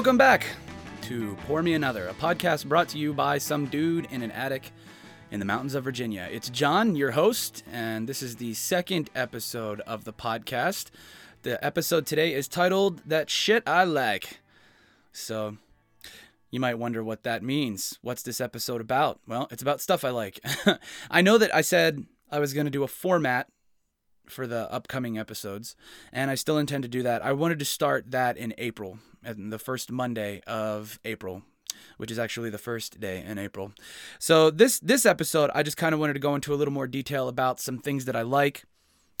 Welcome back to Pour Me Another, a podcast brought to you by some dude in an attic in the mountains of Virginia. It's John, your host, and this is the second episode of the podcast. The episode today is titled That Shit I Like. So, you might wonder what that means. What's this episode about? Well, it's about stuff I like. I know that I said I was going to do a format for the upcoming episodes, and I still intend to do that. I wanted to start that in April, the first Monday of April, which is actually the first day in April. So this this episode, I just kind of wanted to go into a little more detail about some things that I like,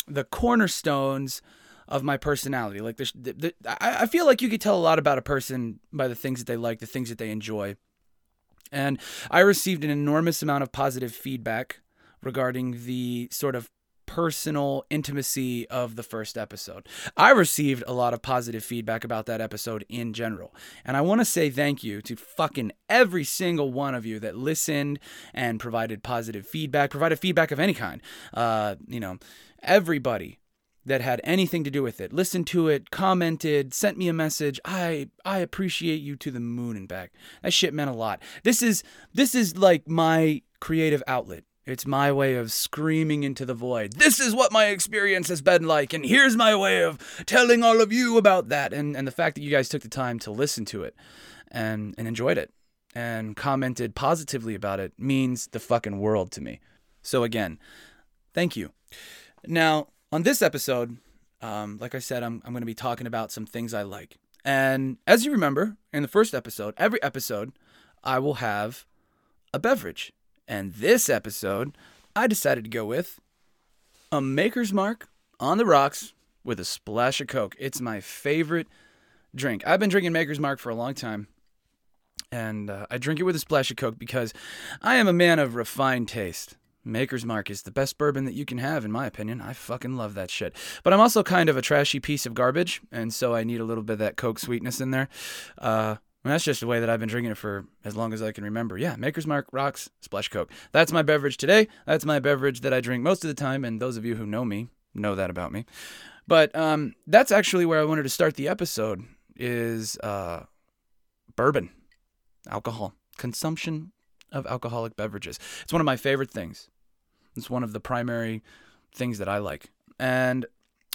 the cornerstones of my personality. Like the, the, I feel like you could tell a lot about a person by the things that they like, the things that they enjoy. And I received an enormous amount of positive feedback regarding the sort of personal intimacy of the first episode. I received a lot of positive feedback about that episode in general. And I want to say thank you to fucking every single one of you that listened and provided positive feedback, provided feedback of any kind. Uh, you know, everybody that had anything to do with it listened to it commented sent me a message i i appreciate you to the moon and back that shit meant a lot this is this is like my creative outlet it's my way of screaming into the void. This is what my experience has been like, and here's my way of telling all of you about that. And, and the fact that you guys took the time to listen to it and, and enjoyed it and commented positively about it means the fucking world to me. So, again, thank you. Now, on this episode, um, like I said, I'm, I'm to be talking about some things I like. And as you remember, in the first episode, every episode, I will have a beverage and this episode, I decided to go with a Maker's Mark on the rocks with a splash of Coke. It's my favorite drink. I've been drinking Maker's Mark for a long time. And uh, I drink it with a splash of Coke because I am a man of refined taste. Maker's Mark is the best bourbon that you can have, in my opinion. I fucking love that shit. But I'm also kind of a trashy piece of garbage, and so I need a little bit of that Coke sweetness in there. Uh, and that's just the way that I've been drinking it for as long as I can remember. Yeah, Maker's Mark rocks, Splash Coke. That's my beverage today. That's my beverage that I drink most of the time, and those of you who know me know that about me. But um, that's actually where I wanted to start the episode is uh, bourbon, alcohol, consumption of alcoholic beverages. It's one of my favorite things. It's one of the primary things that I like. And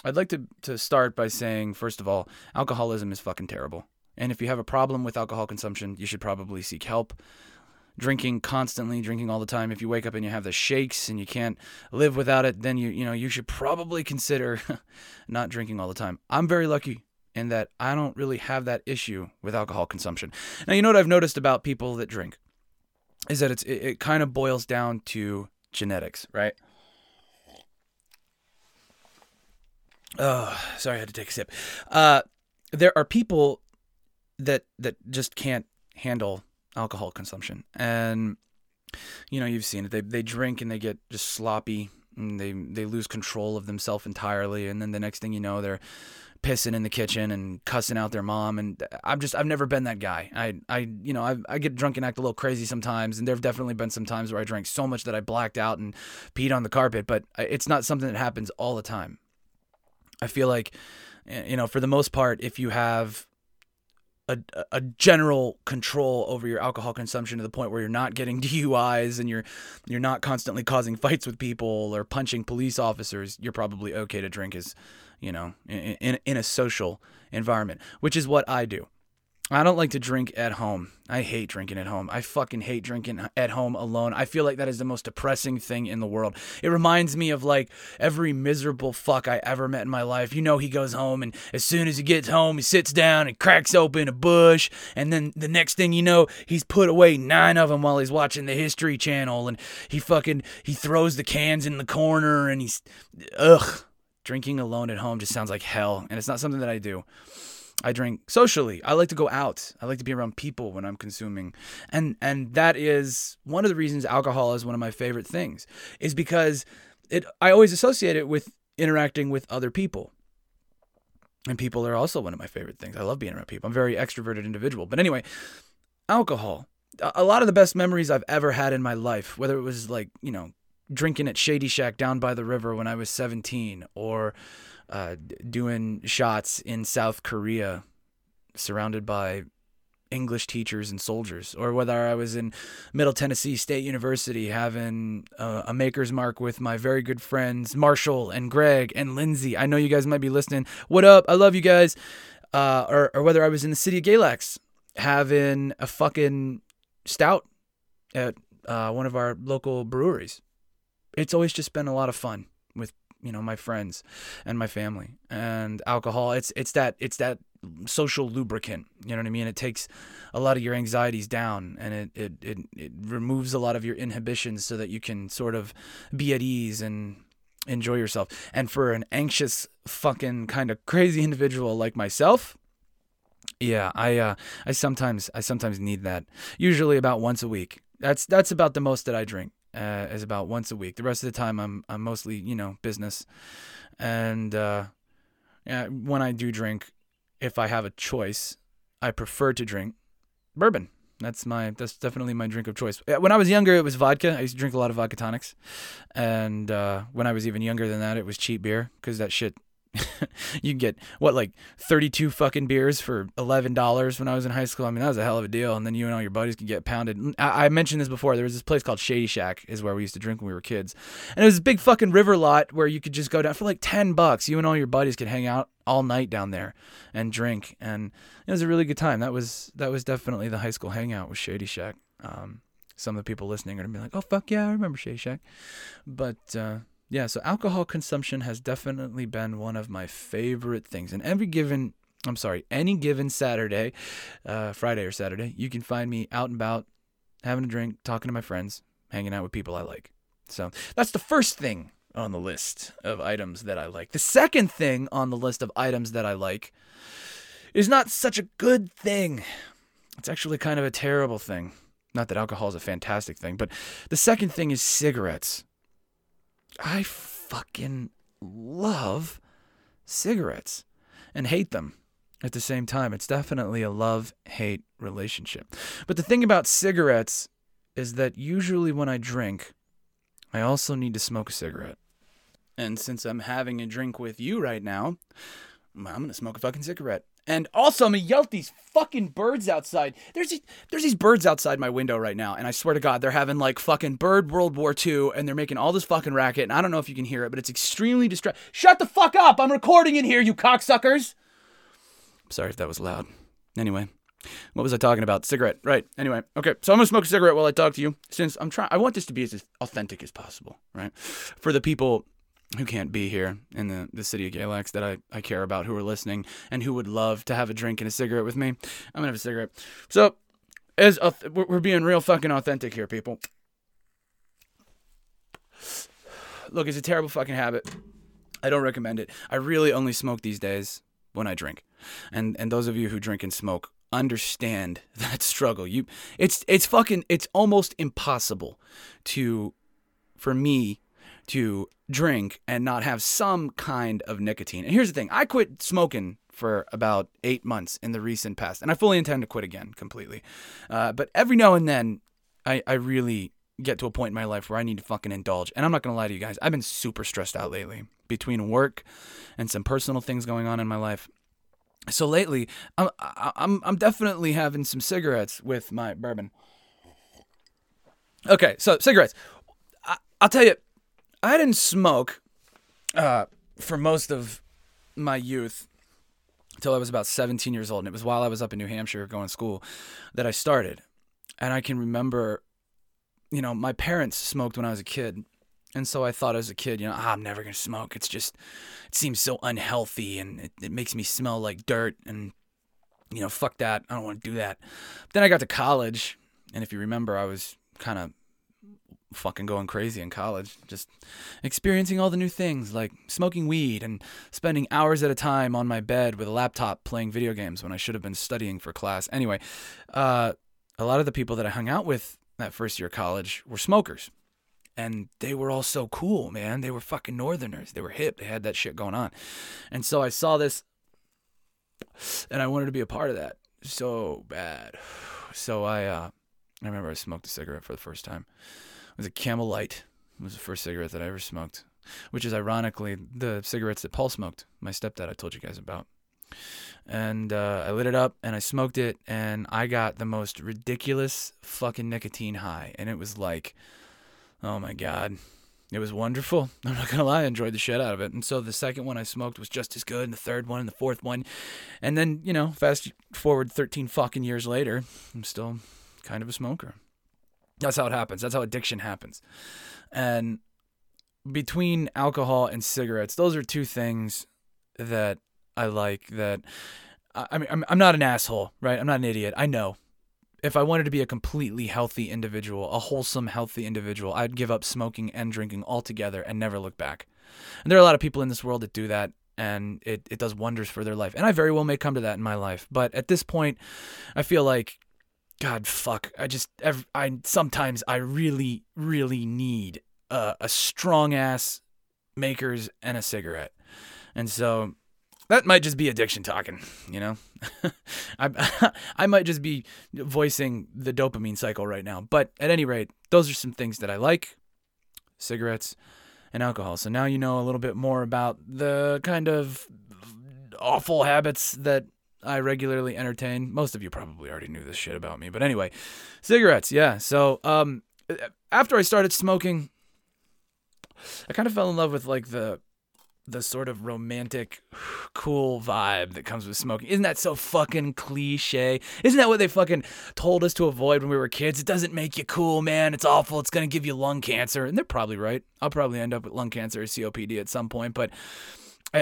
I'd like to, to start by saying, first of all, alcoholism is fucking terrible. And if you have a problem with alcohol consumption, you should probably seek help. Drinking constantly, drinking all the time. If you wake up and you have the shakes and you can't live without it, then you you know you should probably consider not drinking all the time. I'm very lucky in that I don't really have that issue with alcohol consumption. Now you know what I've noticed about people that drink is that it's it, it kind of boils down to genetics, right? Oh, sorry, I had to take a sip. Uh, there are people that that just can't handle alcohol consumption. And you know, you've seen it. They they drink and they get just sloppy and they they lose control of themselves entirely and then the next thing you know they're pissing in the kitchen and cussing out their mom and I'm just I've never been that guy. I I you know, I I get drunk and act a little crazy sometimes and there've definitely been some times where I drank so much that I blacked out and peed on the carpet, but it's not something that happens all the time. I feel like eh, you know, for the most part if you have a, a general control over your alcohol consumption to the point where you're not getting DUIs and you're you're not constantly causing fights with people or punching police officers, you're probably okay to drink as, you know, in, in, in a social environment, which is what I do. I don't like to drink at home. I hate drinking at home. I fucking hate drinking at home alone. I feel like that is the most depressing thing in the world. It reminds me of like every miserable fuck I ever met in my life. You know, he goes home and as soon as he gets home, he sits down and cracks open a Busch. And then the next thing you know, he's put away nine of them while he's watching the History Channel. And he fucking, he throws the cans in the corner and he's, ugh. Drinking alone at home just sounds like hell. And it's not something that I do. I drink socially. I like to go out. I like to be around people when I'm consuming. And and that is one of the reasons alcohol is one of my favorite things is because it I always associate it with interacting with other people. And people are also one of my favorite things. I love being around people. I'm a very extroverted individual. But anyway, alcohol. A lot of the best memories I've ever had in my life, whether it was like, you know, drinking at Shady Shack down by the river when I was 17 or uh, doing shots in South Korea surrounded by English teachers and soldiers, or whether I was in Middle Tennessee State University having uh, a maker's mark with my very good friends Marshall and Greg and Lindsay. I know you guys might be listening. What up? I love you guys. Uh, or, or whether I was in the city of Galax having a fucking stout at uh, one of our local breweries. It's always just been a lot of fun with you know my friends and my family and alcohol. It's it's that it's that social lubricant. You know what I mean? It takes a lot of your anxieties down and it, it, it, it removes a lot of your inhibitions so that you can sort of be at ease and enjoy yourself. And for an anxious, fucking kind of crazy individual like myself, yeah, I uh, I sometimes I sometimes need that. Usually about once a week. That's that's about the most that I drink. Uh, is about once a week. The rest of the time I'm I'm mostly you know business, and uh, yeah, when I do drink, if I have a choice, I prefer to drink bourbon. That's my that's definitely my drink of choice. When I was younger, it was vodka. I used to drink a lot of vodka tonics, and uh, when I was even younger than that, it was cheap beer because that shit you can get what like 32 fucking beers for $11 when I was in high school. I mean, that was a hell of a deal. And then you and all your buddies could get pounded. I, I mentioned this before. There was this place called Shady Shack is where we used to drink when we were kids. And it was a big fucking river lot where you could just go down for like 10 bucks. You and all your buddies could hang out all night down there and drink. And it was a really good time. That was, that was definitely the high school hangout was Shady Shack. Um, some of the people listening are gonna be like, "Oh fuck yeah, I remember Shady Shack," but uh, yeah, so alcohol consumption has definitely been one of my favorite things. And every given, I'm sorry, any given Saturday, uh, Friday or Saturday, you can find me out and about, having a drink, talking to my friends, hanging out with people I like. So that's the first thing on the list of items that I like. The second thing on the list of items that I like is not such a good thing. It's actually kind of a terrible thing. Not that alcohol is a fantastic thing, but the second thing is cigarettes. I fucking love cigarettes and hate them at the same time. It's definitely a love hate relationship. But the thing about cigarettes is that usually when I drink, I also need to smoke a cigarette. And since I'm having a drink with you right now, I'm going to smoke a fucking cigarette. And also, I'm gonna yell at these fucking birds outside. There's these, there's these birds outside my window right now, and I swear to God, they're having like fucking bird World War II, and they're making all this fucking racket. And I don't know if you can hear it, but it's extremely distracting. Shut the fuck up! I'm recording in here, you cocksuckers. Sorry if that was loud. Anyway, what was I talking about? Cigarette, right? Anyway, okay. So I'm gonna smoke a cigarette while I talk to you, since I'm trying. I want this to be as authentic as possible, right? For the people who can't be here in the, the city of Galax that I, I care about who are listening and who would love to have a drink and a cigarette with me. I'm gonna have a cigarette. So, as we're being real fucking authentic here, people. Look, it's a terrible fucking habit. I don't recommend it. I really only smoke these days when I drink, and and those of you who drink and smoke understand that struggle. You, it's it's fucking it's almost impossible to, for me to drink and not have some kind of nicotine. And here's the thing I quit smoking for about eight months in the recent past, and I fully intend to quit again completely. Uh, but every now and then, I, I really get to a point in my life where I need to fucking indulge. And I'm not gonna lie to you guys, I've been super stressed out lately between work and some personal things going on in my life. So lately, I'm I'm I'm definitely having some cigarettes with my bourbon. Okay, so cigarettes. I, I'll tell you, I didn't smoke uh, for most of my youth until I was about 17 years old. And it was while I was up in New Hampshire going to school that I started. And I can remember, you know, my parents smoked when I was a kid. And so I thought as a kid, you know, ah, I'm never going to smoke. It's just, it seems so unhealthy and it, it makes me smell like dirt. And, you know, fuck that. I don't want to do that. But then I got to college. And if you remember, I was kind of fucking going crazy in college, just experiencing all the new things like smoking weed and spending hours at a time on my bed with a laptop playing video games when I should have been studying for class. Anyway, uh, a lot of the people that I hung out with that first year of college were smokers. And they were all so cool, man. They were fucking northerners. They were hip. They had that shit going on. And so I saw this and I wanted to be a part of that so bad. So I uh I remember I smoked a cigarette for the first time was a Camel Light. It was the first cigarette that I ever smoked, which is ironically the cigarettes that Paul smoked, my stepdad I told you guys about. and uh, I lit it up and I smoked it and I got the most ridiculous fucking nicotine high. And it was like oh my god. It was wonderful. I'm not gonna lie I enjoyed the shit out of it. And so the second one I smoked was just as good and the third one and the fourth one. And then you know fast forward 13 fucking years later I'm still kind of a smoker that's how it happens that's how addiction happens and between alcohol and cigarettes those are two things that I like that. I mean, I'm, I'm not an asshole, right? I'm not an idiot. I know. If I wanted to be a completely healthy individual, a wholesome, healthy individual, I'd give up smoking and drinking altogether and never look back. And there are a lot of people in this world that do that, and it, it does wonders for their life. And I very well may come to that in my life. But at this point, I feel like, God, fuck. I just, I sometimes I really, really need a, a strong ass makers and a cigarette. And so that might just be addiction talking, you know. I I might just be voicing the dopamine cycle right now. But at any rate, those are some things that I like: cigarettes and alcohol. So now you know a little bit more about the kind of awful habits that I regularly entertain. Most of you probably already knew this shit about me, but anyway, cigarettes. Yeah. So um, after I started smoking, I kind of fell in love with like the the sort of romantic, cool vibe that comes with smoking. Isn't that so fucking cliche? Isn't that what they fucking told us to avoid when we were kids? It doesn't make you cool, man. It's awful. It's to give you lung cancer. And they're probably right. I'll probably end up with lung cancer or COPD at some point, but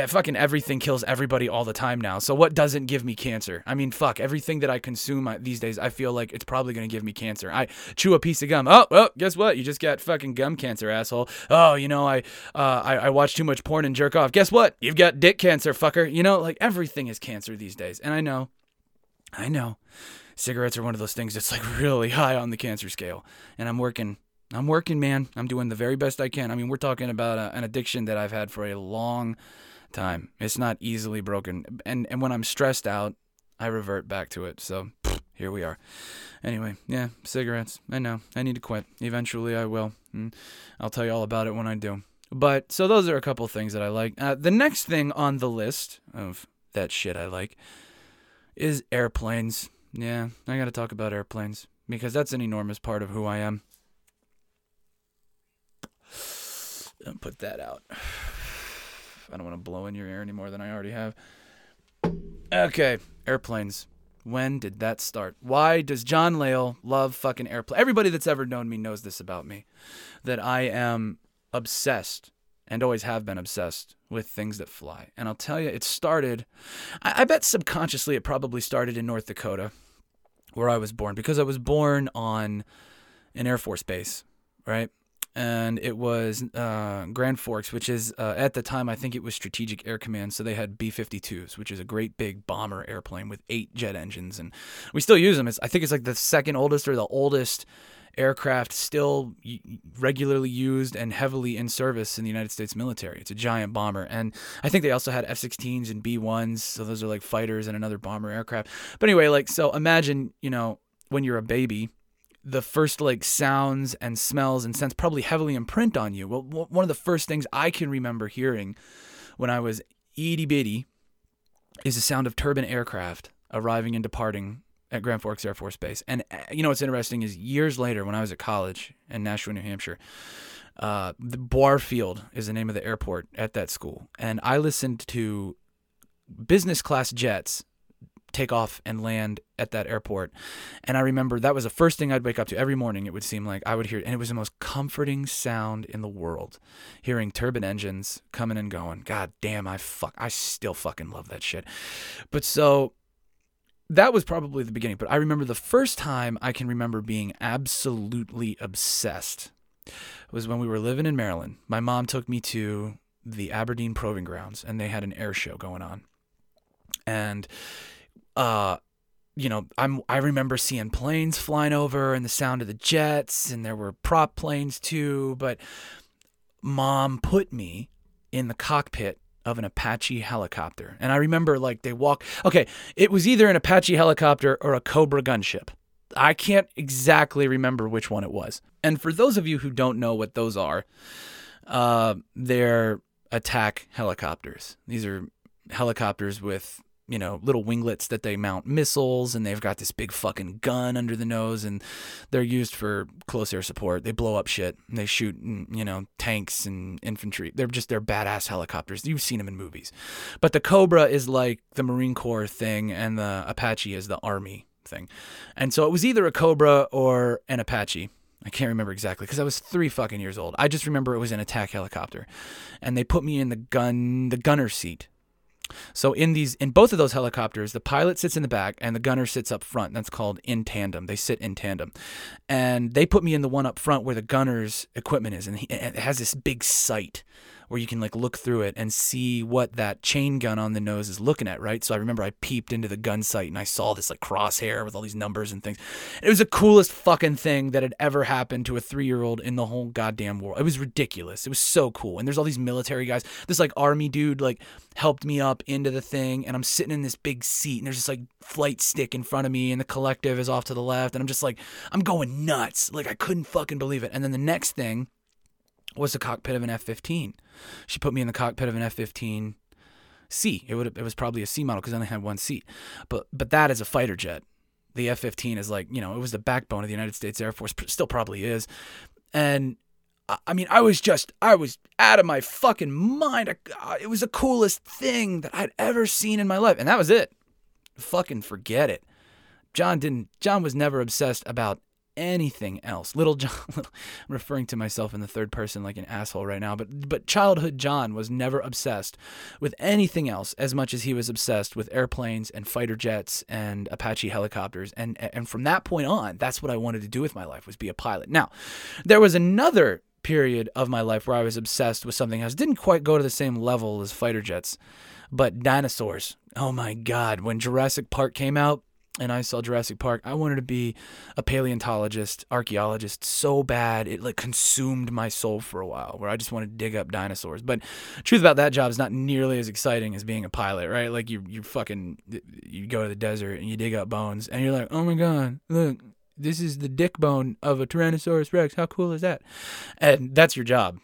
fucking everything kills everybody all the time now. So what doesn't give me cancer? I mean, fuck, everything that I consume these days, I feel like it's probably going to give me cancer. I chew a piece of gum. Oh, well, guess what? You just got fucking gum cancer, asshole. Oh, you know, I uh, I, I watch too much porn and jerk off. Guess what? You've got dick cancer, fucker. You know, like everything is cancer these days. And I know, I know, cigarettes are one of those things that's like really high on the cancer scale. And I'm working I'm working, man. I'm doing the very best I can. I mean, we're talking about a, an addiction that I've had for a long time. It's not easily broken. And and when I'm stressed out, I revert back to it. So here we are. Anyway, yeah, cigarettes. I know. I need to quit. Eventually I will. And I'll tell you all about it when I do. But so those are a couple things that I like. Uh, the next thing on the list of that shit I like is airplanes. Yeah, I got to talk about airplanes because that's an enormous part of who I am. Don't put that out. I don't want to blow in your ear any more than I already have. Okay, airplanes. When did that start? Why does John Layle love fucking airplanes? Everybody that's ever known me knows this about me that I am obsessed and always have been obsessed with things that fly. And I'll tell you, it started, I, I bet subconsciously it probably started in North Dakota, where I was born, because I was born on an Air Force base, right? And it was uh, Grand Forks, which is uh, at the time I think it was Strategic Air Command. So they had B-52s, which is a great big bomber airplane with eight jet engines, and we still use them. It's, I think it's like the second oldest or the oldest aircraft still regularly used and heavily in service in the United States military. It's a giant bomber, and I think they also had F-16s and B-1s. So those are like fighters and another bomber aircraft. But anyway, like so, imagine you know when you're a baby the first like sounds and smells and scents probably heavily imprint on you. Well, one of the first things I can remember hearing when I was itty bitty is the sound of turbine aircraft arriving and departing at Grand Forks Air Force Base. And uh, you know what's interesting is years later, when I was at college in Nashua, New Hampshire, uh, the Boire Field is the name of the airport at that school, and I listened to business class jets take off and land at that airport. And I remember that was the first thing I'd wake up to every morning. It would seem like I would hear, and it was the most comforting sound in the world, hearing turbine engines coming and going. God damn, I fuck, I still fucking love that shit. But so that was probably the beginning. But I remember the first time I can remember being absolutely obsessed was when we were living in Maryland. My mom took me to the Aberdeen Proving Grounds, and they had an air show going on. And uh you know, I'm I remember seeing planes flying over and the sound of the jets and there were prop planes too, but mom put me in the cockpit of an Apache helicopter. And I remember like they walk okay, it was either an Apache helicopter or a Cobra gunship. I can't exactly remember which one it was. And for those of you who don't know what those are, uh, they're attack helicopters. These are helicopters with you know, little winglets that they mount missiles, and they've got this big fucking gun under the nose, and they're used for close air support. They blow up shit, they shoot, mm, you know, tanks and infantry. They're just they're badass helicopters. You've seen them in movies, but the Cobra is like the Marine Corps thing, and the Apache is the Army thing, and so it was either a Cobra or an Apache. I can't remember exactly because I was three fucking years old. I just remember it was an attack helicopter, and they put me in the gun, the gunner seat, so in these in both of those helicopters, the pilot sits in the back and the gunner sits up front. That's called in tandem. They sit in tandem. And they put me in the one up front where the gunner's equipment is and he, it has this big sight where you can like look through it and see what that chain gun on the nose is looking at, right? So I remember I peeped into the gun sight and I saw this like crosshair with all these numbers and things. It was the coolest fucking thing that had ever happened to a three year old in the whole goddamn world. It was ridiculous. It was so cool. And there's all these military guys. This like army dude like helped me up into the thing and I'm sitting in this big seat and there's this like flight stick in front of me and the collective is off to the left and I'm just like I'm going nuts. Like I couldn't fucking believe it. And then the next thing was the cockpit of an F-15. She put me in the cockpit of an F-15 C. It would it was probably a C model because I only had one seat. But but that is a fighter jet. The F-15 is like you know it was the backbone of the United States Air Force. Still probably is. And I mean, I was just, I was out of my fucking mind. I, it was the coolest thing that I'd ever seen in my life. And that was it. Fucking forget it. John didn't, John was never obsessed about anything else. Little John, I'm referring to myself in the third person like an asshole right now, but but childhood John was never obsessed with anything else as much as he was obsessed with airplanes and fighter jets and Apache helicopters. And and from that point on, that's what I wanted to do with my life was be a pilot. Now, there was another period of my life where I was obsessed with something else. Didn't quite go to the same level as fighter jets, but dinosaurs. Oh my god, when Jurassic Park came out, and I saw Jurassic Park, I wanted to be a paleontologist, archaeologist so bad it like consumed my soul for a while where I just wanted to dig up dinosaurs. But truth about that job is not nearly as exciting as being a pilot, right? Like you you fucking you go to the desert and you dig up bones and you're like, "Oh my god, look, this is the dick bone of a Tyrannosaurus Rex. How cool is that?" And that's your job.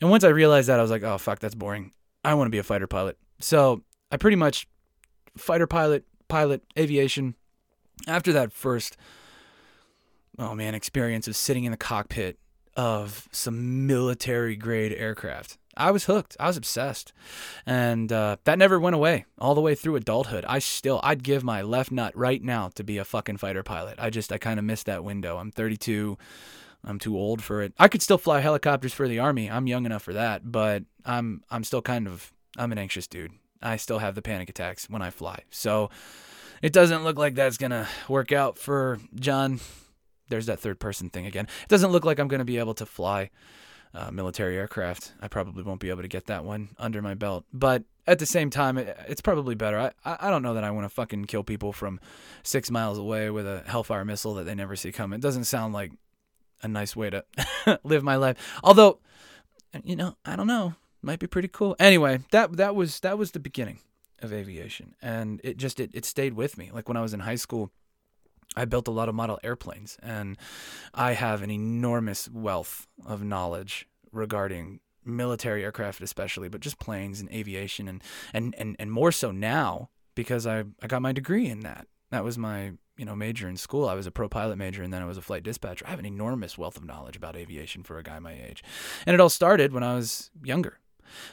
And once I realized that, I was like, "Oh fuck, that's boring. I want to be a fighter pilot." So, I pretty much fighter pilot, pilot, aviation, after that first oh man experience of sitting in the cockpit of some military grade aircraft i was hooked. I was obsessed. And uh, that never went away all the way through adulthood. I still i'd give my left nut right now to be a fucking fighter pilot. I just i kind of missed that window. I'm 32 i'm too old for it. I could still fly helicopters for the army. I'm young enough for that but i'm i'm still kind of i'm an anxious dude. I still have the panic attacks when i fly. So it doesn't look like that's going to work out for John. There's that third person thing again. It doesn't look like I'm going to be able to fly uh, military aircraft. I probably won't be able to get that one under my belt. But at the same time, it, it's probably better. I, I don't know that I want to fucking kill people from six miles away with a Hellfire missile that they never see coming. It doesn't sound like a nice way to live my life. Although, you know, I don't know. Might be pretty cool. Anyway, that that was that was the beginning of aviation and it just it, it stayed with me. Like when i was in high school i built a lot of model airplanes and i have an enormous wealth of knowledge regarding military aircraft especially but just planes and aviation and and and, and more so now because I, I got my degree in that. That was my you know major in school. I was a pro pilot major and then i was a flight dispatcher. I have an enormous wealth of knowledge about aviation for a guy my age. And it all started when i was younger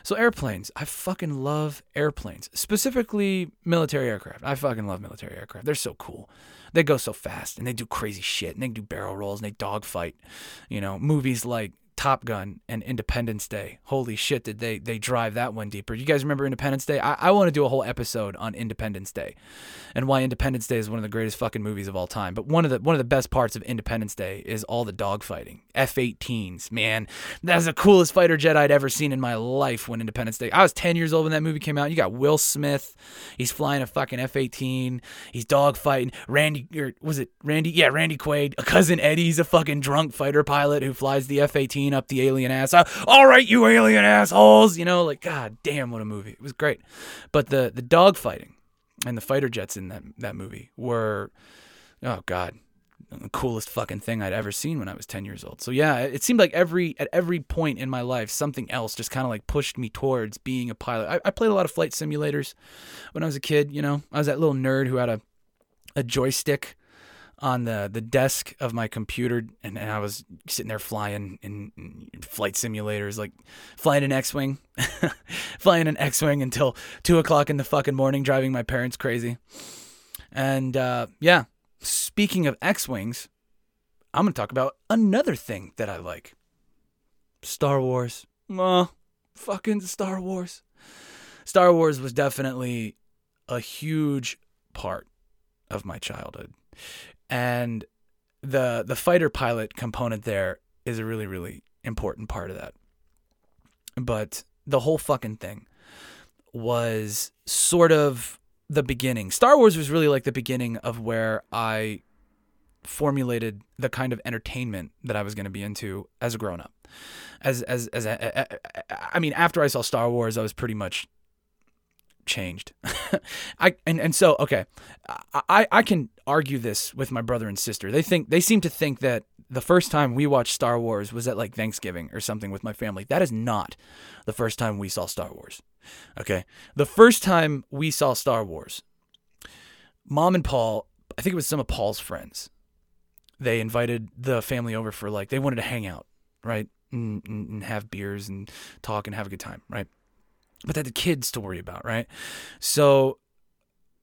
so airplanes, I fucking love airplanes, specifically military aircraft. I fucking love military aircraft. They're so cool. They go so fast and they do crazy shit and they do barrel rolls and they dogfight. You know, movies like Top Gun and Independence Day. Holy shit, did they they drive that one deeper? You guys remember Independence Day? I, I want to do a whole episode on Independence Day and why Independence Day is one of the greatest fucking movies of all time. But one of the one of the best parts of Independence Day is all the dogfighting. F-18s, man, that's the coolest fighter jet I'd ever seen in my life. When Independence Day, I was 10 years old when that movie came out. You got Will Smith, he's flying a fucking F-18, he's dogfighting. Randy, or was it Randy? Yeah, Randy Quaid, a cousin Eddie's a fucking drunk fighter pilot who flies the F-18 up the alien ass. Uh, all right, you alien assholes. You know, like God damn, what a movie. It was great. But the the dog fighting and the fighter jets in that that movie were, oh God, the coolest fucking thing I'd ever seen when I was 10 years old. So yeah, it seemed like every at every point in my life, something else just kind of like pushed me towards being a pilot. I, I, played a lot of flight simulators when I was a kid. You know, I was that little nerd who had a a joystick on the the desk of my computer, and, and I was sitting there flying in, in flight simulators, like flying an X-wing, flying an X-wing until two o'clock in the fucking morning, driving my parents crazy. And uh, yeah, speaking of X-wings, I'm gonna talk about another thing that I like: Star Wars. Uh, fucking Star Wars. Star Wars was definitely a huge part of my childhood and the the fighter pilot component there is a really really important part of that. But the whole fucking thing was sort of the beginning. Star Wars was really like the beginning of where I formulated the kind of entertainment that I was going to be into as a grown up. As as as I mean, after I saw Star Wars, I was pretty much changed. I and, and so okay, I I can argue this with my brother and sister. They think they seem to think that the first time we watched Star Wars was at like Thanksgiving or something with my family. That is not the first time we saw Star Wars. Okay, the first time we saw Star Wars, Mom and Paul, I think it was some of Paul's friends. They invited the family over for like they wanted to hang out, right, and, and have beers and talk and have a good time, right but they had the kids to worry about, right? So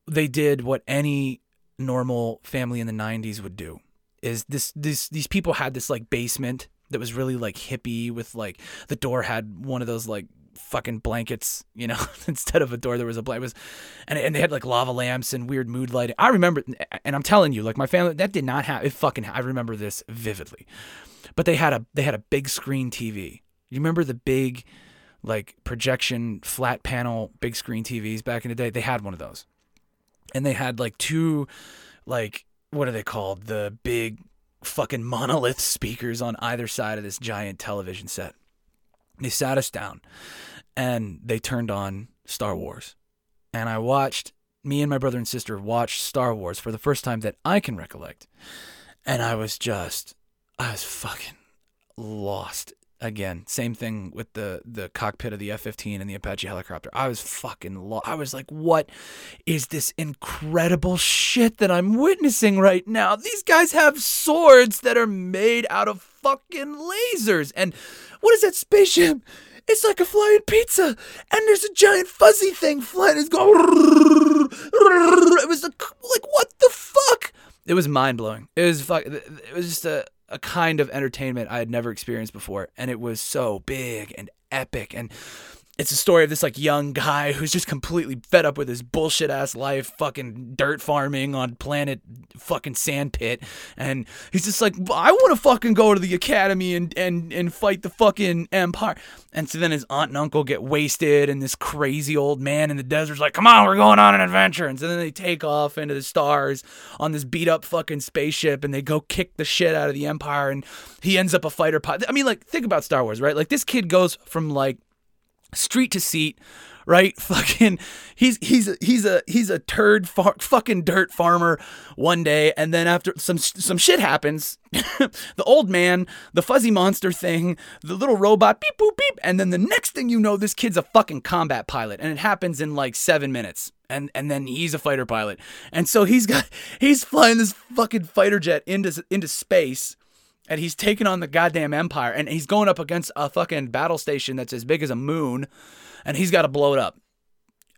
they did what any normal family in the 90s would do is this this these people had this like basement that was really like hippie with like the door had one of those like fucking blankets, you know, instead of a door there was a blanket was and and they had like lava lamps and weird mood lighting. I remember and I'm telling you like my family that did not have it fucking I remember this vividly. But they had a they had a big screen TV. You remember the big like projection flat panel big screen TVs back in the day. They had one of those. And they had like two like what are they called? The big fucking monolith speakers on either side of this giant television set. They sat us down and they turned on Star Wars. And I watched me and my brother and sister watched Star Wars for the first time that I can recollect. And I was just I was fucking lost again, same thing with the the cockpit of the F-15 and the Apache helicopter. I was fucking lo- I was like, what is this incredible shit that I'm witnessing right now? These guys have swords that are made out of fucking lasers. And what is that spaceship? It's like a flying pizza, and there's a giant fuzzy thing flying. It's going. It was like, what the fuck? It was mind blowing. It was fuck. It was just a a kind of entertainment I had never experienced before. And it was so big and epic. And it's a story of this like young guy who's just completely fed up with his bullshit ass life, fucking dirt farming on planet fucking sandpit, and he's just like, I want to fucking go to the academy and and and fight the fucking empire. And so then his aunt and uncle get wasted, and this crazy old man in the desert's like, come on, we're going on an adventure. And so then they take off into the stars on this beat up fucking spaceship, and they go kick the shit out of the empire, and he ends up a fighter pilot. I mean, like, think about Star Wars, right? Like this kid goes from like street to seat right? Fucking he's he's a, he's a he's a turd far, fucking dirt farmer one day and then after some some shit happens the old man the fuzzy monster thing the little robot beep boop beep and then the next thing you know this kid's a fucking combat pilot and it happens in like 7 minutes and and then he's a fighter pilot. And so he's got he's flying this fucking fighter jet into into space and he's taking on the goddamn empire and he's going up against a fucking battle station that's as big as a moon and he's got to blow it up.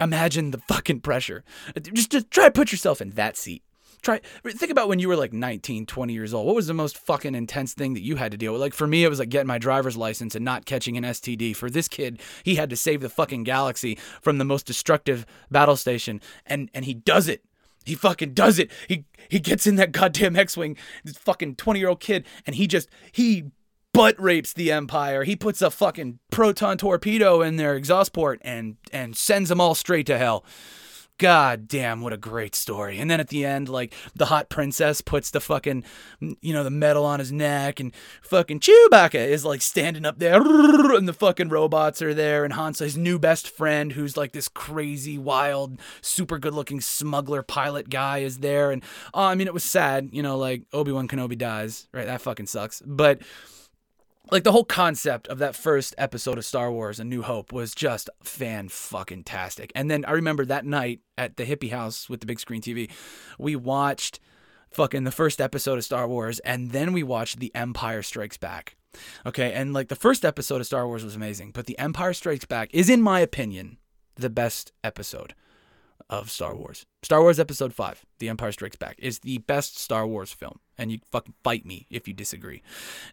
Imagine the fucking pressure. Just, just try to put yourself in that seat. Try think about when you were like 19 20 years old. What was the most fucking intense thing that you had to deal with? Like for me it was like getting my driver's license and not catching an std for this kid he had to save the fucking galaxy from the most destructive battle station and and he does it he fucking does it. He he gets in that goddamn X-wing, this fucking 20-year-old kid, and he just he butt rapes the Empire. He puts a fucking proton torpedo in their exhaust port and and sends them all straight to hell. God damn, what a great story. And then at the end, like the hot princess puts the fucking, mm, you know, the medal on his neck, and fucking Chewbacca is like standing up there, and the fucking robots are there, and Hansa, his new best friend, who's like this crazy, wild, super good looking smuggler pilot guy, is there. And oh, I mean, it was sad, you know, like Obi Wan Kenobi dies, right? That fucking sucks. But like the whole concept of that first episode of Star Wars A New Hope was just fan fucking tastic. And then I remember that night at the hippie house with the big screen TV, we watched fucking the first episode of Star Wars and then we watched The Empire Strikes Back. Okay, and like the first episode of Star Wars was amazing, but The Empire Strikes Back is in my opinion the best episode of Star Wars. Star Wars Episode 5, The Empire Strikes Back, is the best Star Wars film. And you fucking fight me if you disagree.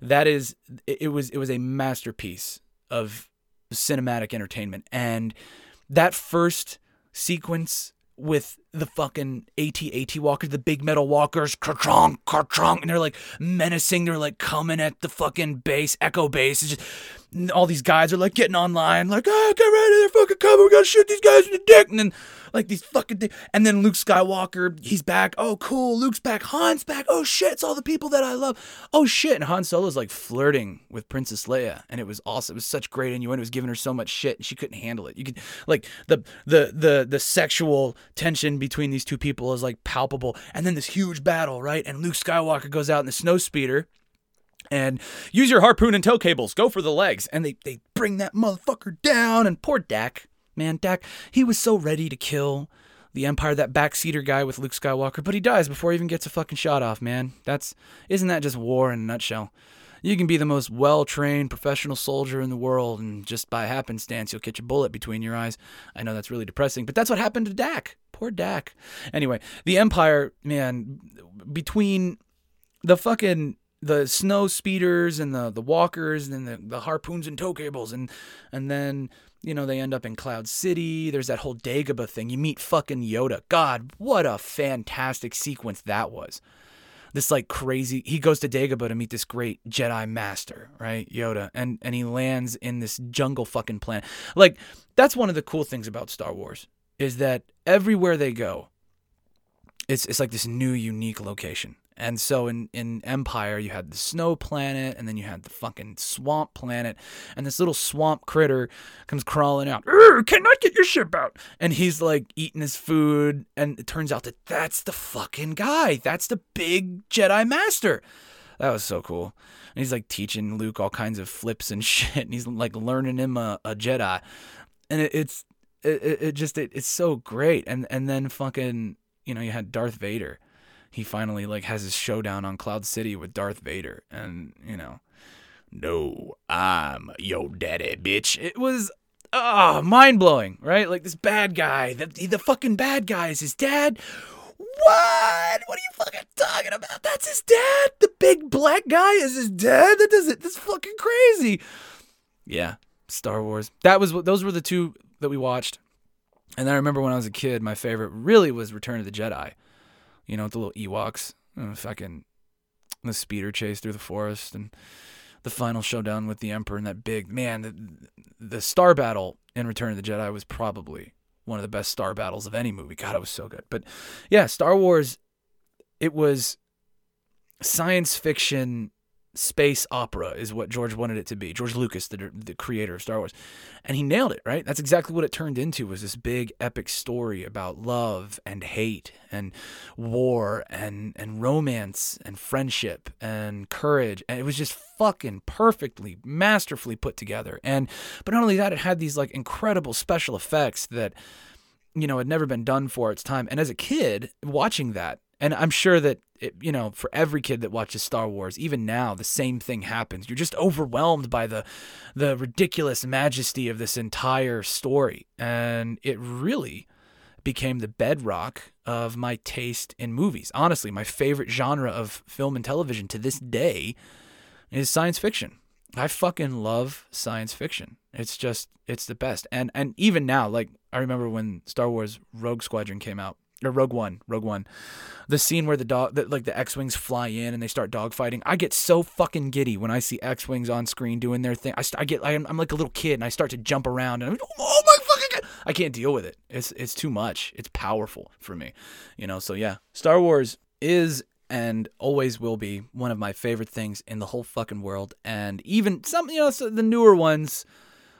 That is it was it was a masterpiece of cinematic entertainment. And that first sequence with the fucking AT AT walkers, the big metal walkers, ka-chonk, ka-chonk, and they're like menacing. They're like coming at the fucking base, echo base. It's just all these guys are like getting online, like, ah, get ready, they're fucking coming. We gotta shoot these guys in the dick. And then like these fucking things. And then Luke Skywalker, he's back. Oh, cool. Luke's back. Han's back. Oh shit, it's all the people that I love. Oh shit. And Han Solo's like flirting with Princess Leia, and it was awesome. It was such great innuendo. It was giving her so much shit, and she couldn't handle it. You could like the the the the sexual tension between these two people is like palpable. And then this huge battle, right? And Luke Skywalker goes out in the snow speeder and use your harpoon and tow cables. Go for the legs. And they, they bring that motherfucker down. And poor Dak, man, Dak, he was so ready to kill the Empire, that backseater guy with Luke Skywalker, but he dies before he even gets a fucking shot off, man. That's isn't that just war in a nutshell? You can be the most well-trained professional soldier in the world, and just by happenstance, you'll catch a bullet between your eyes. I know that's really depressing, but that's what happened to Dak. Poor Dak. Anyway, the Empire, man, between the fucking the snow speeders and the the walkers and the, the harpoons and tow cables and and then you know they end up in Cloud City. There's that whole Dagobah thing. You meet fucking Yoda. God, what a fantastic sequence that was. This like crazy. He goes to Dagobah to meet this great Jedi master, right? Yoda, and and he lands in this jungle fucking planet. Like that's one of the cool things about Star Wars is that everywhere they go, it's it's like this new unique location. And so in, in Empire, you had the snow planet, and then you had the fucking swamp planet, and this little swamp critter comes crawling out. Cannot get your ship out, and he's like eating his food, and it turns out that that's the fucking guy. That's the big Jedi Master. That was so cool. And he's like teaching Luke all kinds of flips and shit, and he's like learning him a, a Jedi, and it, it's it, it just it, it's so great. And and then fucking you know you had Darth Vader he finally like has his showdown on Cloud City with Darth Vader, and you know, no, I'm your daddy, bitch. It was ah oh, mind blowing, right? Like this bad guy, the the fucking bad guy is his dad. What? What are you fucking talking about? That's his dad. The big black guy is his dad. That does it. That's fucking crazy. Yeah, Star Wars. That was. Those were the two that we watched. And I remember when I was a kid, my favorite really was Return of the Jedi you know, the little Ewoks, fucking the speeder chase through the forest, and the final showdown with the Emperor and that big man. The, the star battle in Return of the Jedi was probably one of the best star battles of any movie. God, it was so good. But yeah, Star Wars, it was science fiction space opera is what George wanted it to be. George Lucas, the the creator of Star Wars, and he nailed it. Right, that's exactly what it turned into. Was this big epic story about love and hate and war and and romance and friendship and courage, and it was just fucking perfectly, masterfully put together. And but not only that, it had these like incredible special effects that you know had never been done for its time. And as a kid watching that, and I'm sure that it, you know, for every kid that watches Star Wars, even now, the same thing happens. You're just overwhelmed by the the ridiculous majesty of this entire story, and it really became the bedrock of my taste in movies. Honestly, my favorite genre of film and television to this day is science fiction. I fucking love science fiction. It's just it's the best. And and even now, like I remember when Star Wars Rogue Squadron came out or Rogue One, Rogue One, the scene where the dog, that like the X wings fly in and they start dogfighting. I get so fucking giddy when I see X wings on screen doing their thing. I, st- I get, I'm, I'm, like a little kid and I start to jump around and I'm, oh my fucking god! I can't deal with it. It's it's too much. It's powerful for me, you know. So yeah, Star Wars is and always will be one of my favorite things in the whole fucking world. And even some, you know, so the newer ones,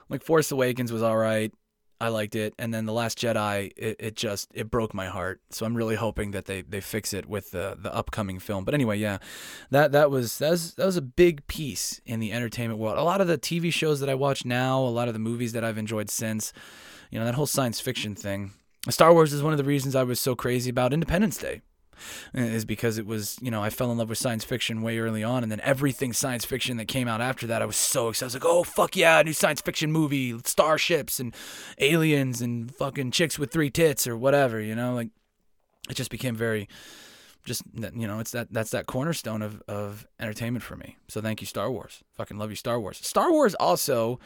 like Force Awakens was all right. I liked it, and then the Last Jedi, it, it just it broke my heart. So I'm really hoping that they, they fix it with the the upcoming film. But anyway, yeah, that that was that was that was a big piece in the entertainment world. A lot of the TV shows that I watch now, a lot of the movies that I've enjoyed since, you know, that whole science fiction thing. Star Wars is one of the reasons I was so crazy about Independence Day is because it was, you know, I fell in love with science fiction way early on, and then everything science fiction that came out after that, I was so excited. I was like, oh, fuck yeah, new science fiction movie, starships and aliens and fucking chicks with three tits or whatever, you know? Like, it just became very, just, you know, it's that, that's that cornerstone of, of entertainment for me. So thank you, Star Wars. Fucking love you, Star Wars. Star Wars also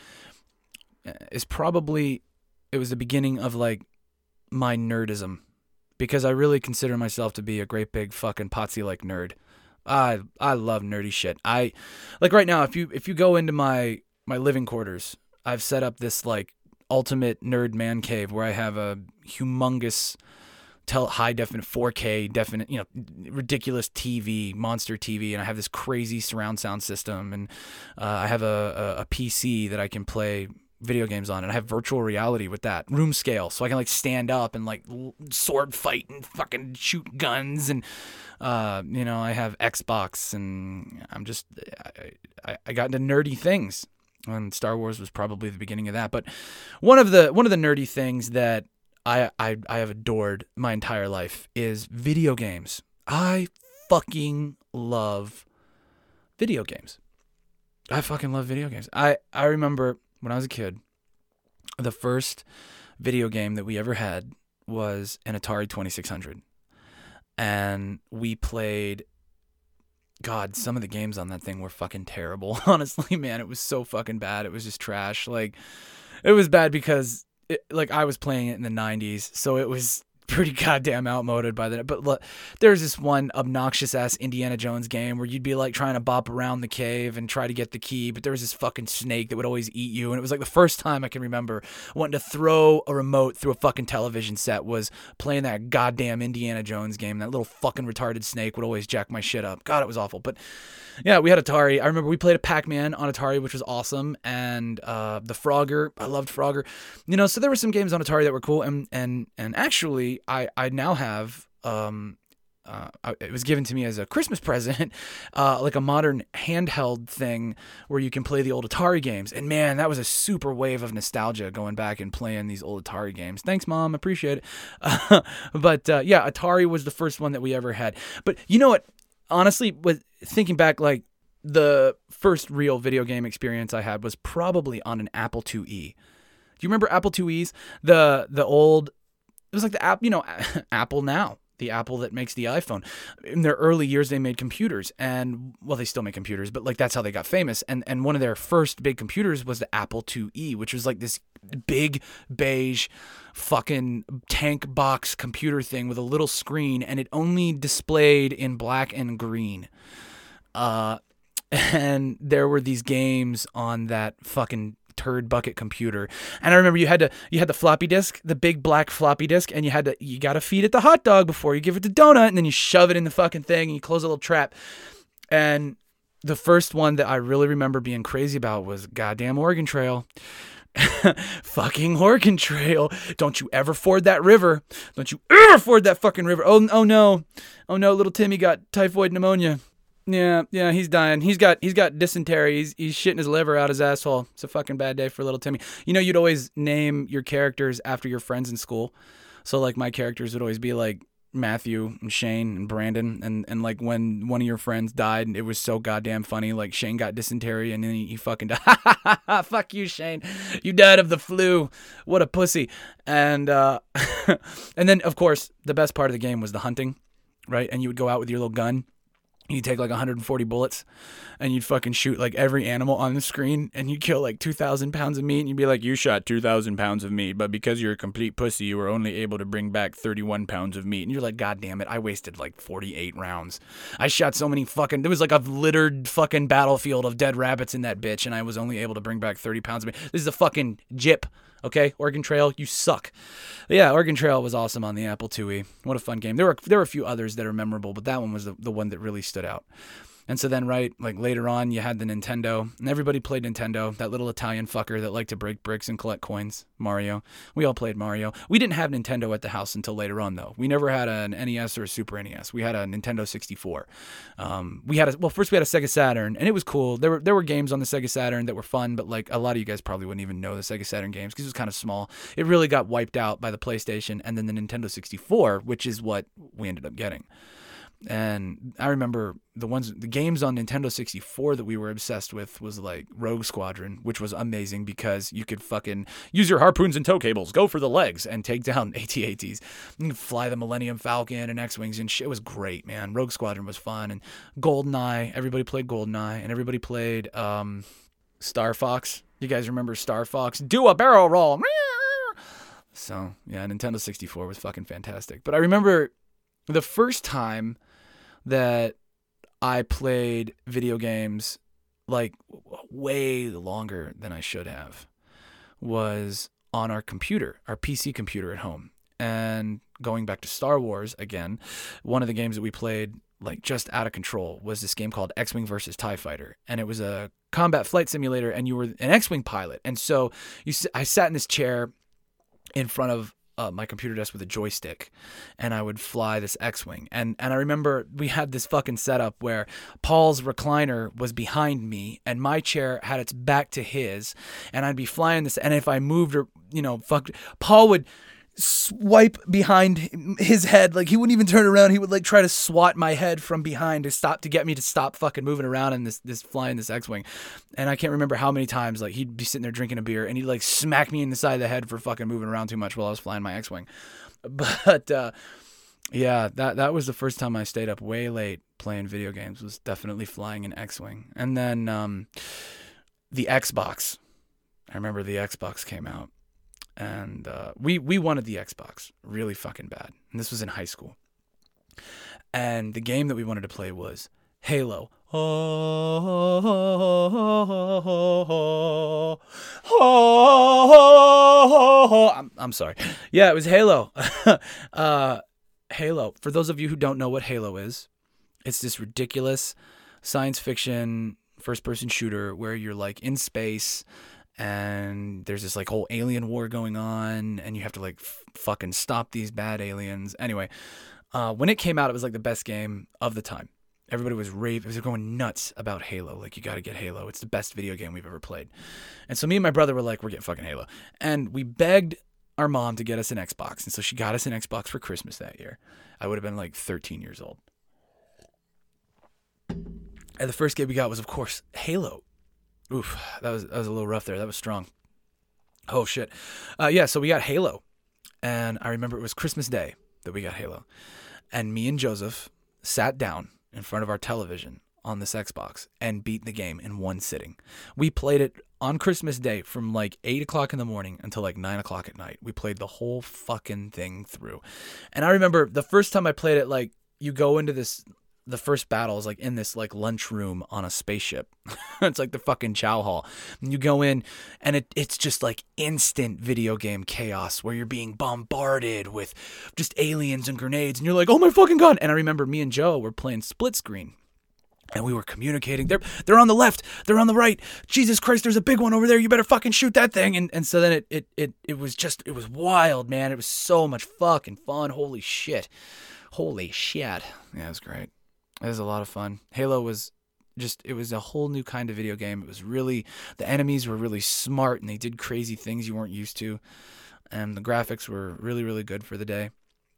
eh, is probably, it was the beginning of like my nerdism because I really consider myself to be a great big fucking potsy like nerd. I I love nerdy shit. I like right now if you if you go into my my living quarters, I've set up this like ultimate nerd man cave where I have a humongous tell high definite 4K definite you know ridiculous TV monster TV and I have this crazy surround sound system and uh, I have a, a, a PC that I can play video games on and I have virtual reality with that room scale so I can like stand up and like sword fight and fucking shoot guns and uh you know I have Xbox and I'm just I, I got into nerdy things and Star Wars was probably the beginning of that but one of the one of the nerdy things that I I I have adored my entire life is video games. I fucking love video games. I fucking love video games. I I remember when I was a kid, the first video game that we ever had was an Atari 2600. And we played God, some of the games on that thing were fucking terrible. Honestly, man, it was so fucking bad. It was just trash. Like it was bad because it, like I was playing it in the 90s, so it was pretty goddamn outmoded by then. But look, there's this one obnoxious ass Indiana Jones game where you'd be like trying to bop around the cave and try to get the key, but there was this fucking snake that would always eat you. And it was like the first time I can remember wanting to throw a remote through a fucking television set was playing that goddamn Indiana Jones game. That little fucking retarded snake would always jack my shit up. God, it was awful. But yeah, we had Atari. I remember we played a Pac Man on Atari, which was awesome. And uh, the Frogger, I loved Frogger. You know, so there were some games on Atari that were cool. And, and, and actually, I I now have um uh, it was given to me as a Christmas present, uh, like a modern handheld thing where you can play the old Atari games. And man, that was a super wave of nostalgia going back and playing these old Atari games. Thanks, mom. Appreciate it. Uh, but uh, yeah, Atari was the first one that we ever had. But you know what? Honestly, with thinking back, like the first real video game experience I had was probably on an Apple IIe. Do you remember Apple IIes? The the old it was like the app, you know, Apple now, the Apple that makes the iPhone. In their early years, they made computers, and well, they still make computers, but like that's how they got famous. And and one of their first big computers was the Apple IIe, which was like this big beige fucking tank box computer thing with a little screen, and it only displayed in black and green. Uh, and there were these games on that fucking turd bucket computer. And I remember you had to you had the floppy disk, the big black floppy disk, and you had to you got to feed it the hot dog before you give it the donut, and then you shove it in the fucking thing and you close a little trap. And the first one that I really remember being crazy about was goddamn Oregon Trail. fucking Oregon Trail. Don't you ever ford that river. Don't you ever ford that fucking river. Oh, oh no. Oh no, little Timmy got typhoid pneumonia. Yeah, yeah, he's dying. He's got he's got dysentery. He's he's shitting his liver out his asshole. It's a fucking bad day for little Timmy. You know, you'd always name your characters after your friends in school. So like my characters would always be like Matthew and Shane and Brandon and and like when one of your friends died it was so goddamn funny like Shane got dysentery and then he, he fucking died fuck you Shane you died of the flu what a pussy and uh and then of course the best part of the game was the hunting right and you would go out with your little gun you take like 140 bullets and you'd fucking shoot like every animal on the screen and you'd kill like 2,000 pounds of meat and you'd be like, you shot 2,000 pounds of meat, but because you're a complete pussy, you were only able to bring back 31 pounds of meat. And you're like, God damn it, I wasted like 48 rounds. I shot so many fucking, there was like a littered fucking battlefield of dead rabbits in that bitch and I was only able to bring back 30 pounds of meat. This is a fucking jip Okay, Oregon Trail, you suck. But yeah, Oregon Trail was awesome on the Apple IIe. What a fun game. There were there were a few others that are memorable, but that one was the, the one that really stood out. And so then, right, like later on, you had the Nintendo, and everybody played Nintendo. That little Italian fucker that liked to break bricks and collect coins, Mario. We all played Mario. We didn't have Nintendo at the house until later on, though. We never had an NES or a Super NES. We had a Nintendo 64. Um, we had a well, first we had a Sega Saturn, and it was cool. There were there were games on the Sega Saturn that were fun, but like a lot of you guys probably wouldn't even know the Sega Saturn games because it was kind of small. It really got wiped out by the PlayStation and then the Nintendo 64, which is what we ended up getting. And I remember the ones, the games on Nintendo 64 that we were obsessed with was like Rogue Squadron, which was amazing because you could fucking use your harpoons and tow cables, go for the legs, and take down AT-ATs. You fly the Millennium Falcon and X-wings and shit. It was great, man. Rogue Squadron was fun, and GoldenEye. Everybody played GoldenEye, and everybody played um, Star Fox. You guys remember Star Fox? Do a barrel roll. So yeah, Nintendo 64 was fucking fantastic. But I remember the first time that I played video games like way longer than I should have was on our computer, our PC computer at home. And going back to Star Wars again, one of the games that we played like just out of control was this game called X-Wing versus TIE Fighter. And it was a combat flight simulator and you were an X-Wing pilot. And so you I sat in this chair in front of uh, my computer desk with a joystick, and I would fly this X-wing. And and I remember we had this fucking setup where Paul's recliner was behind me, and my chair had its back to his, and I'd be flying this. And if I moved or you know, fuck, Paul would swipe behind his head. Like he wouldn't even turn around. He would like try to swat my head from behind to stop to get me to stop fucking moving around in this this flying this x-wing. And i can't remember how many times like he'd be sitting there drinking a beer and he'd like smack me in the side of the head for fucking moving around too much while i was flying my x-wing. But uh yeah that that was the first time i stayed up way late playing video games was definitely flying an x-wing. And then um the xbox. I remember the xbox came out and uh, we we wanted the Xbox really fucking bad. And this was in high school. And the game that we wanted to play was Halo. I'm, I'm sorry. Yeah, it was Halo. uh, Halo. For those of you who don't know what Halo is, it's this ridiculous science fiction first person shooter where you're like in space and there's this like whole alien war going on and you have to like f- fucking stop these bad aliens. Anyway uh, when it came out it was like the best game of the time. Everybody was raving; rave was going nuts about halo. Like you got to get halo. It's the best video game we've ever played. And so me and my brother were like we're getting fucking halo. And we begged our mom to get us an xbox. And so she got us an xbox for christmas that year. I would have been like 13 years old. And the first game we got was of course halo Oof, that was that was a little rough there. That was strong. Oh shit. Uh, yeah, so we got Halo, and I remember it was Christmas Day that we got Halo, and me and Joseph sat down in front of our television on this Xbox and beat the game in one sitting. We played it on Christmas Day from like eight o'clock in the morning until like nine o'clock at night. We played the whole fucking thing through, and I remember the first time I played it, like you go into this the first battle is like in this like lunchroom on a spaceship. it's like the fucking chow hall. And you go in and it, it's just like instant video game chaos where you're being bombarded with just aliens and grenades and you're like, "Oh my fucking god." And I remember me and Joe were playing split screen. And we were communicating. They're they're on the left. They're on the right. Jesus Christ, there's a big one over there. You better fucking shoot that thing. And and so then it it it, it was just it was wild, man. It was so much fucking fun. Holy shit. Holy shit. Yeah, it was great. It was a lot of fun. Halo was just it was a whole new kind of video game. It was really the enemies were really smart and they did crazy things you weren't used to. And the graphics were really really good for the day.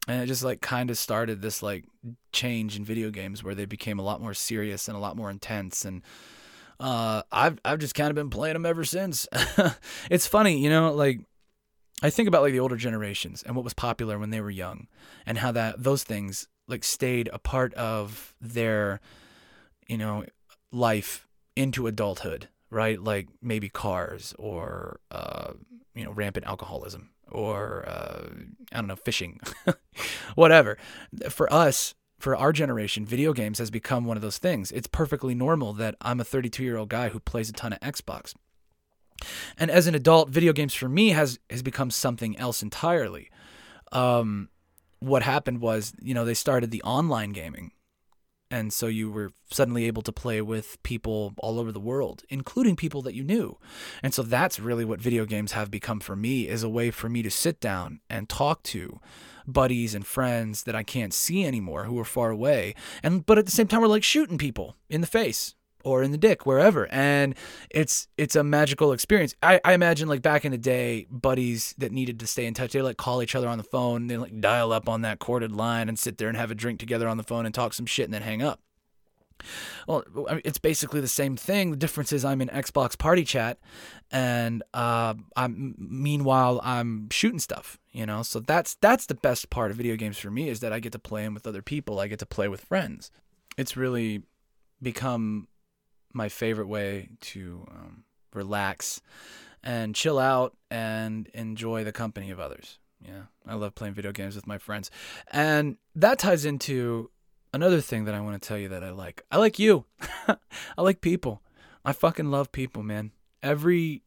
And it just like kind of started this like change in video games where they became a lot more serious and a lot more intense and uh, I've I've just kind of been playing them ever since. it's funny, you know, like I think about like the older generations and what was popular when they were young and how that those things like stayed a part of their you know life into adulthood right? Like maybe cars or uh, you know rampant alcoholism or uh, i don't know fishing whatever. For us for our generation video games has become one of those things. It's perfectly normal that i'm a 32 year old guy who plays a ton of xbox. And as an adult, video games for me has has become something else entirely. Um, what happened was, you know, they started the online gaming. And so you were suddenly able to play with people all over the world, including people that you knew. And so that's really what video games have become for me is a way for me to sit down and talk to buddies and friends that I can't see anymore who are far away. And but at the same time we're like shooting people in the face or in the dick wherever and it's it's a magical experience I, I imagine like back in the day buddies that needed to stay in touch they like call each other on the phone they like dial up on that corded line and sit there and have a drink together on the phone and talk some shit and then hang up well, it's basically the same thing. The difference is I'm in Xbox Party Chat, and uh, I'm meanwhile I'm shooting stuff. You know, so that's that's the best part of video games for me is that I get to play them with other people. I get to play with friends. It's really become my favorite way to um, relax and chill out and enjoy the company of others. Yeah, I love playing video games with my friends, and that ties into another thing that I want to tell you that I like. I like you. I like people. I fucking love people, man. Every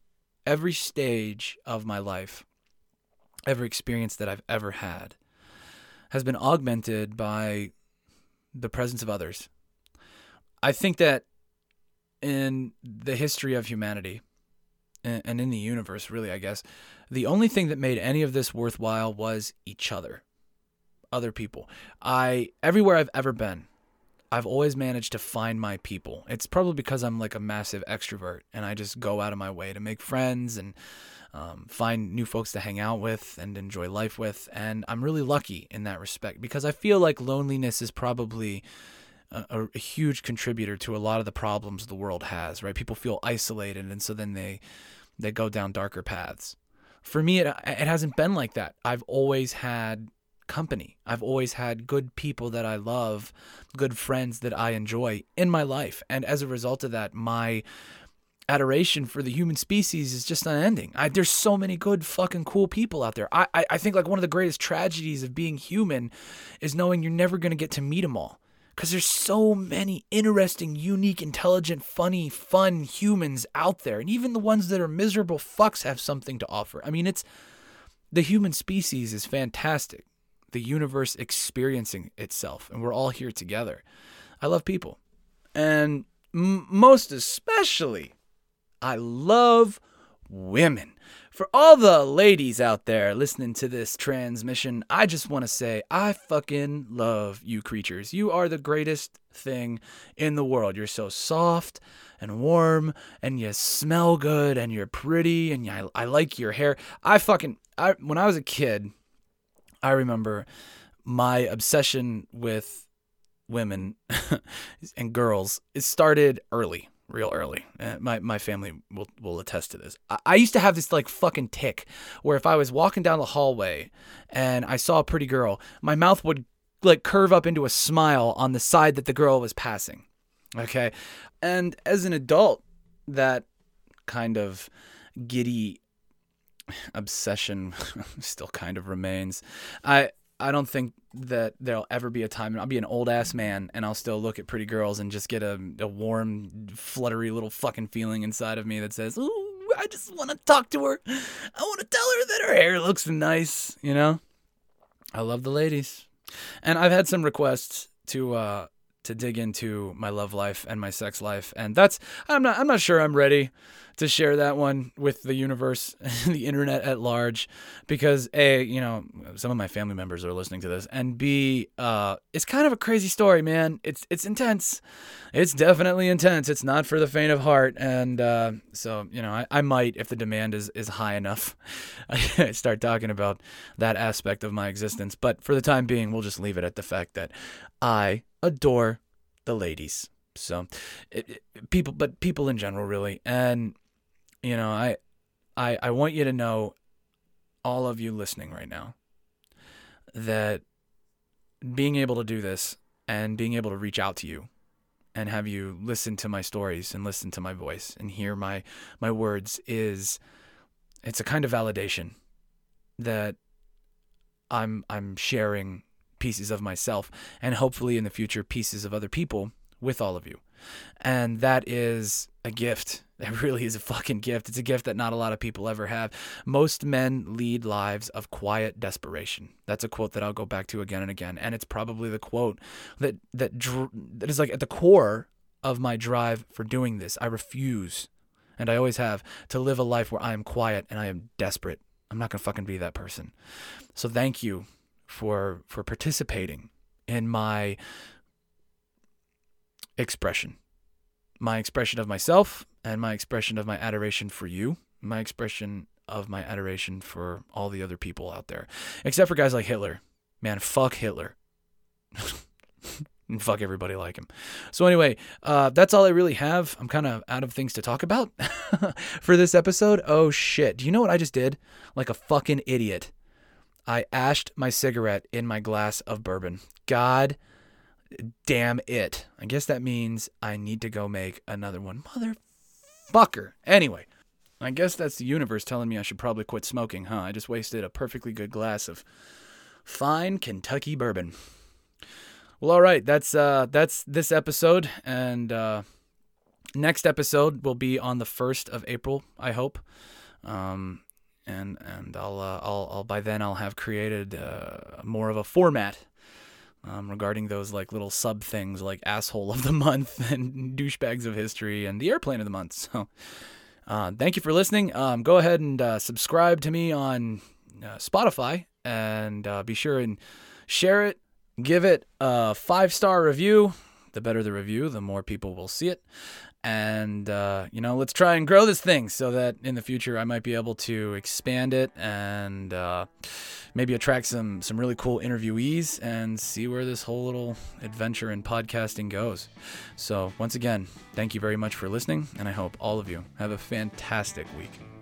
every stage of my life, every experience that I've ever had has been augmented by the presence of others. I think that in the history of humanity and in the universe, really, I guess, the only thing that made any of this worthwhile was each other other people. I everywhere I've ever been, I've always managed to find my people. It's probably because I'm like a massive extrovert and I just go out of my way to make friends and um, find new folks to hang out with and enjoy life with. And I'm really lucky in that respect because I feel like loneliness is probably a, a huge contributor to a lot of the problems the world has. Right? People feel isolated, and so then they they go down darker paths. For me, it it hasn't been like that. I've always had company. I've always had good people that I love, good friends that I enjoy in my life. And as a result of that, my adoration for the human species is just unending. I, there's so many good fucking cool people out there. I, I, I think like one of the greatest tragedies of being human is knowing you're never going to get to meet them all. Because there's so many interesting, unique, intelligent, funny, fun humans out there. And even the ones that are miserable fucks have something to offer. I mean, it's the human species is fantastic the universe experiencing itself, and we're all here together. I love people. And m- most especially, I love women. For all the ladies out there listening to this transmission, I just want to say I fucking love you creatures. You are the greatest thing in the world. You're so soft and warm and you smell good and you're pretty and I, I like your hair. I fucking I when I was a kid, I remember my obsession with women and girls. It started early, real early. Uh, my my family will will attest to this. I, I used to have this like fucking tic where if I was walking down the hallway and I saw a pretty girl, my mouth would like curve up into a smile on the side that the girl was passing. Okay, and as an adult, that kind of giddy obsession still kind of remains. I I don't think that there'll ever be a time I'll be an old ass man and I'll still look at pretty girls and just get a, a warm, fluttery little fucking feeling inside of me that says, "Ooh, I just want to talk to her. I want to tell her that her hair looks nice." You know, I love the ladies, and I've had some requests to uh, to dig into my love life and my sex life, and that's I'm not I'm not sure I'm ready to share that one with the universe, the internet at large, because a, you know, some of my family members are listening to this, and b, uh, it's kind of a crazy story, man. It's it's intense. It's definitely intense. It's not for the faint of heart, and uh, so you know, I, I might, if the demand is is high enough, start talking about that aspect of my existence. But for the time being, we'll just leave it at the fact that I adore the ladies. So, it, it, people, but people in general, really, and you know, I, I, I want you to know, all of you listening right now, that being able to do this and being able to reach out to you and have you listen to my stories and listen to my voice and hear my my words is it's a kind of validation that I'm I'm sharing pieces of myself and hopefully in the future pieces of other people with all of you. And that is a gift That really is a fucking gift. It's a gift that not a lot of people ever have. Most men lead lives of quiet desperation. That's a quote that I'll go back to again and again, and it's probably the quote that that dr- that is like at the core of my drive for doing this. I refuse, and I always have, to live a life where I am quiet and I am desperate. I'm not gonna fucking be that person. So thank you for for participating in my expression, my expression of myself, and my expression of my adoration for you, my expression of my adoration for all the other people out there, except for guys like Hitler. Man, fuck Hitler. and fuck everybody like him. So anyway, uh, that's all I really have. I'm kind of out of things to talk about for this episode. Oh shit! Do you know what I just did? Like a fucking idiot. I ashed my cigarette in my glass of bourbon. God damn it! I guess that means I need to go make another one. Motherfucker. Anyway. I guess that's the universe telling me I should probably quit smoking, huh? I just wasted a perfectly good glass of fine Kentucky bourbon. Well, all right, that's uh, that's this episode, and uh, next episode will be on the first of April. I hope, um, and and I'll, uh, I'll I'll by then I'll have created uh, more of a format um, regarding those like little sub things like asshole of the month and douchebags of history and the airplane of the month. So, uh, thank you for listening. Um, go ahead and uh, subscribe to me on uh, Spotify and uh, be sure and share it give it a five star review. The better the review, the more people will see it. And, uh, you know, let's try and grow this thing so that in the future I might be able to expand it and uh, maybe attract some, some really cool interviewees and see where this whole little adventure in podcasting goes. So, once again, thank you very much for listening, and I hope all of you have a fantastic week.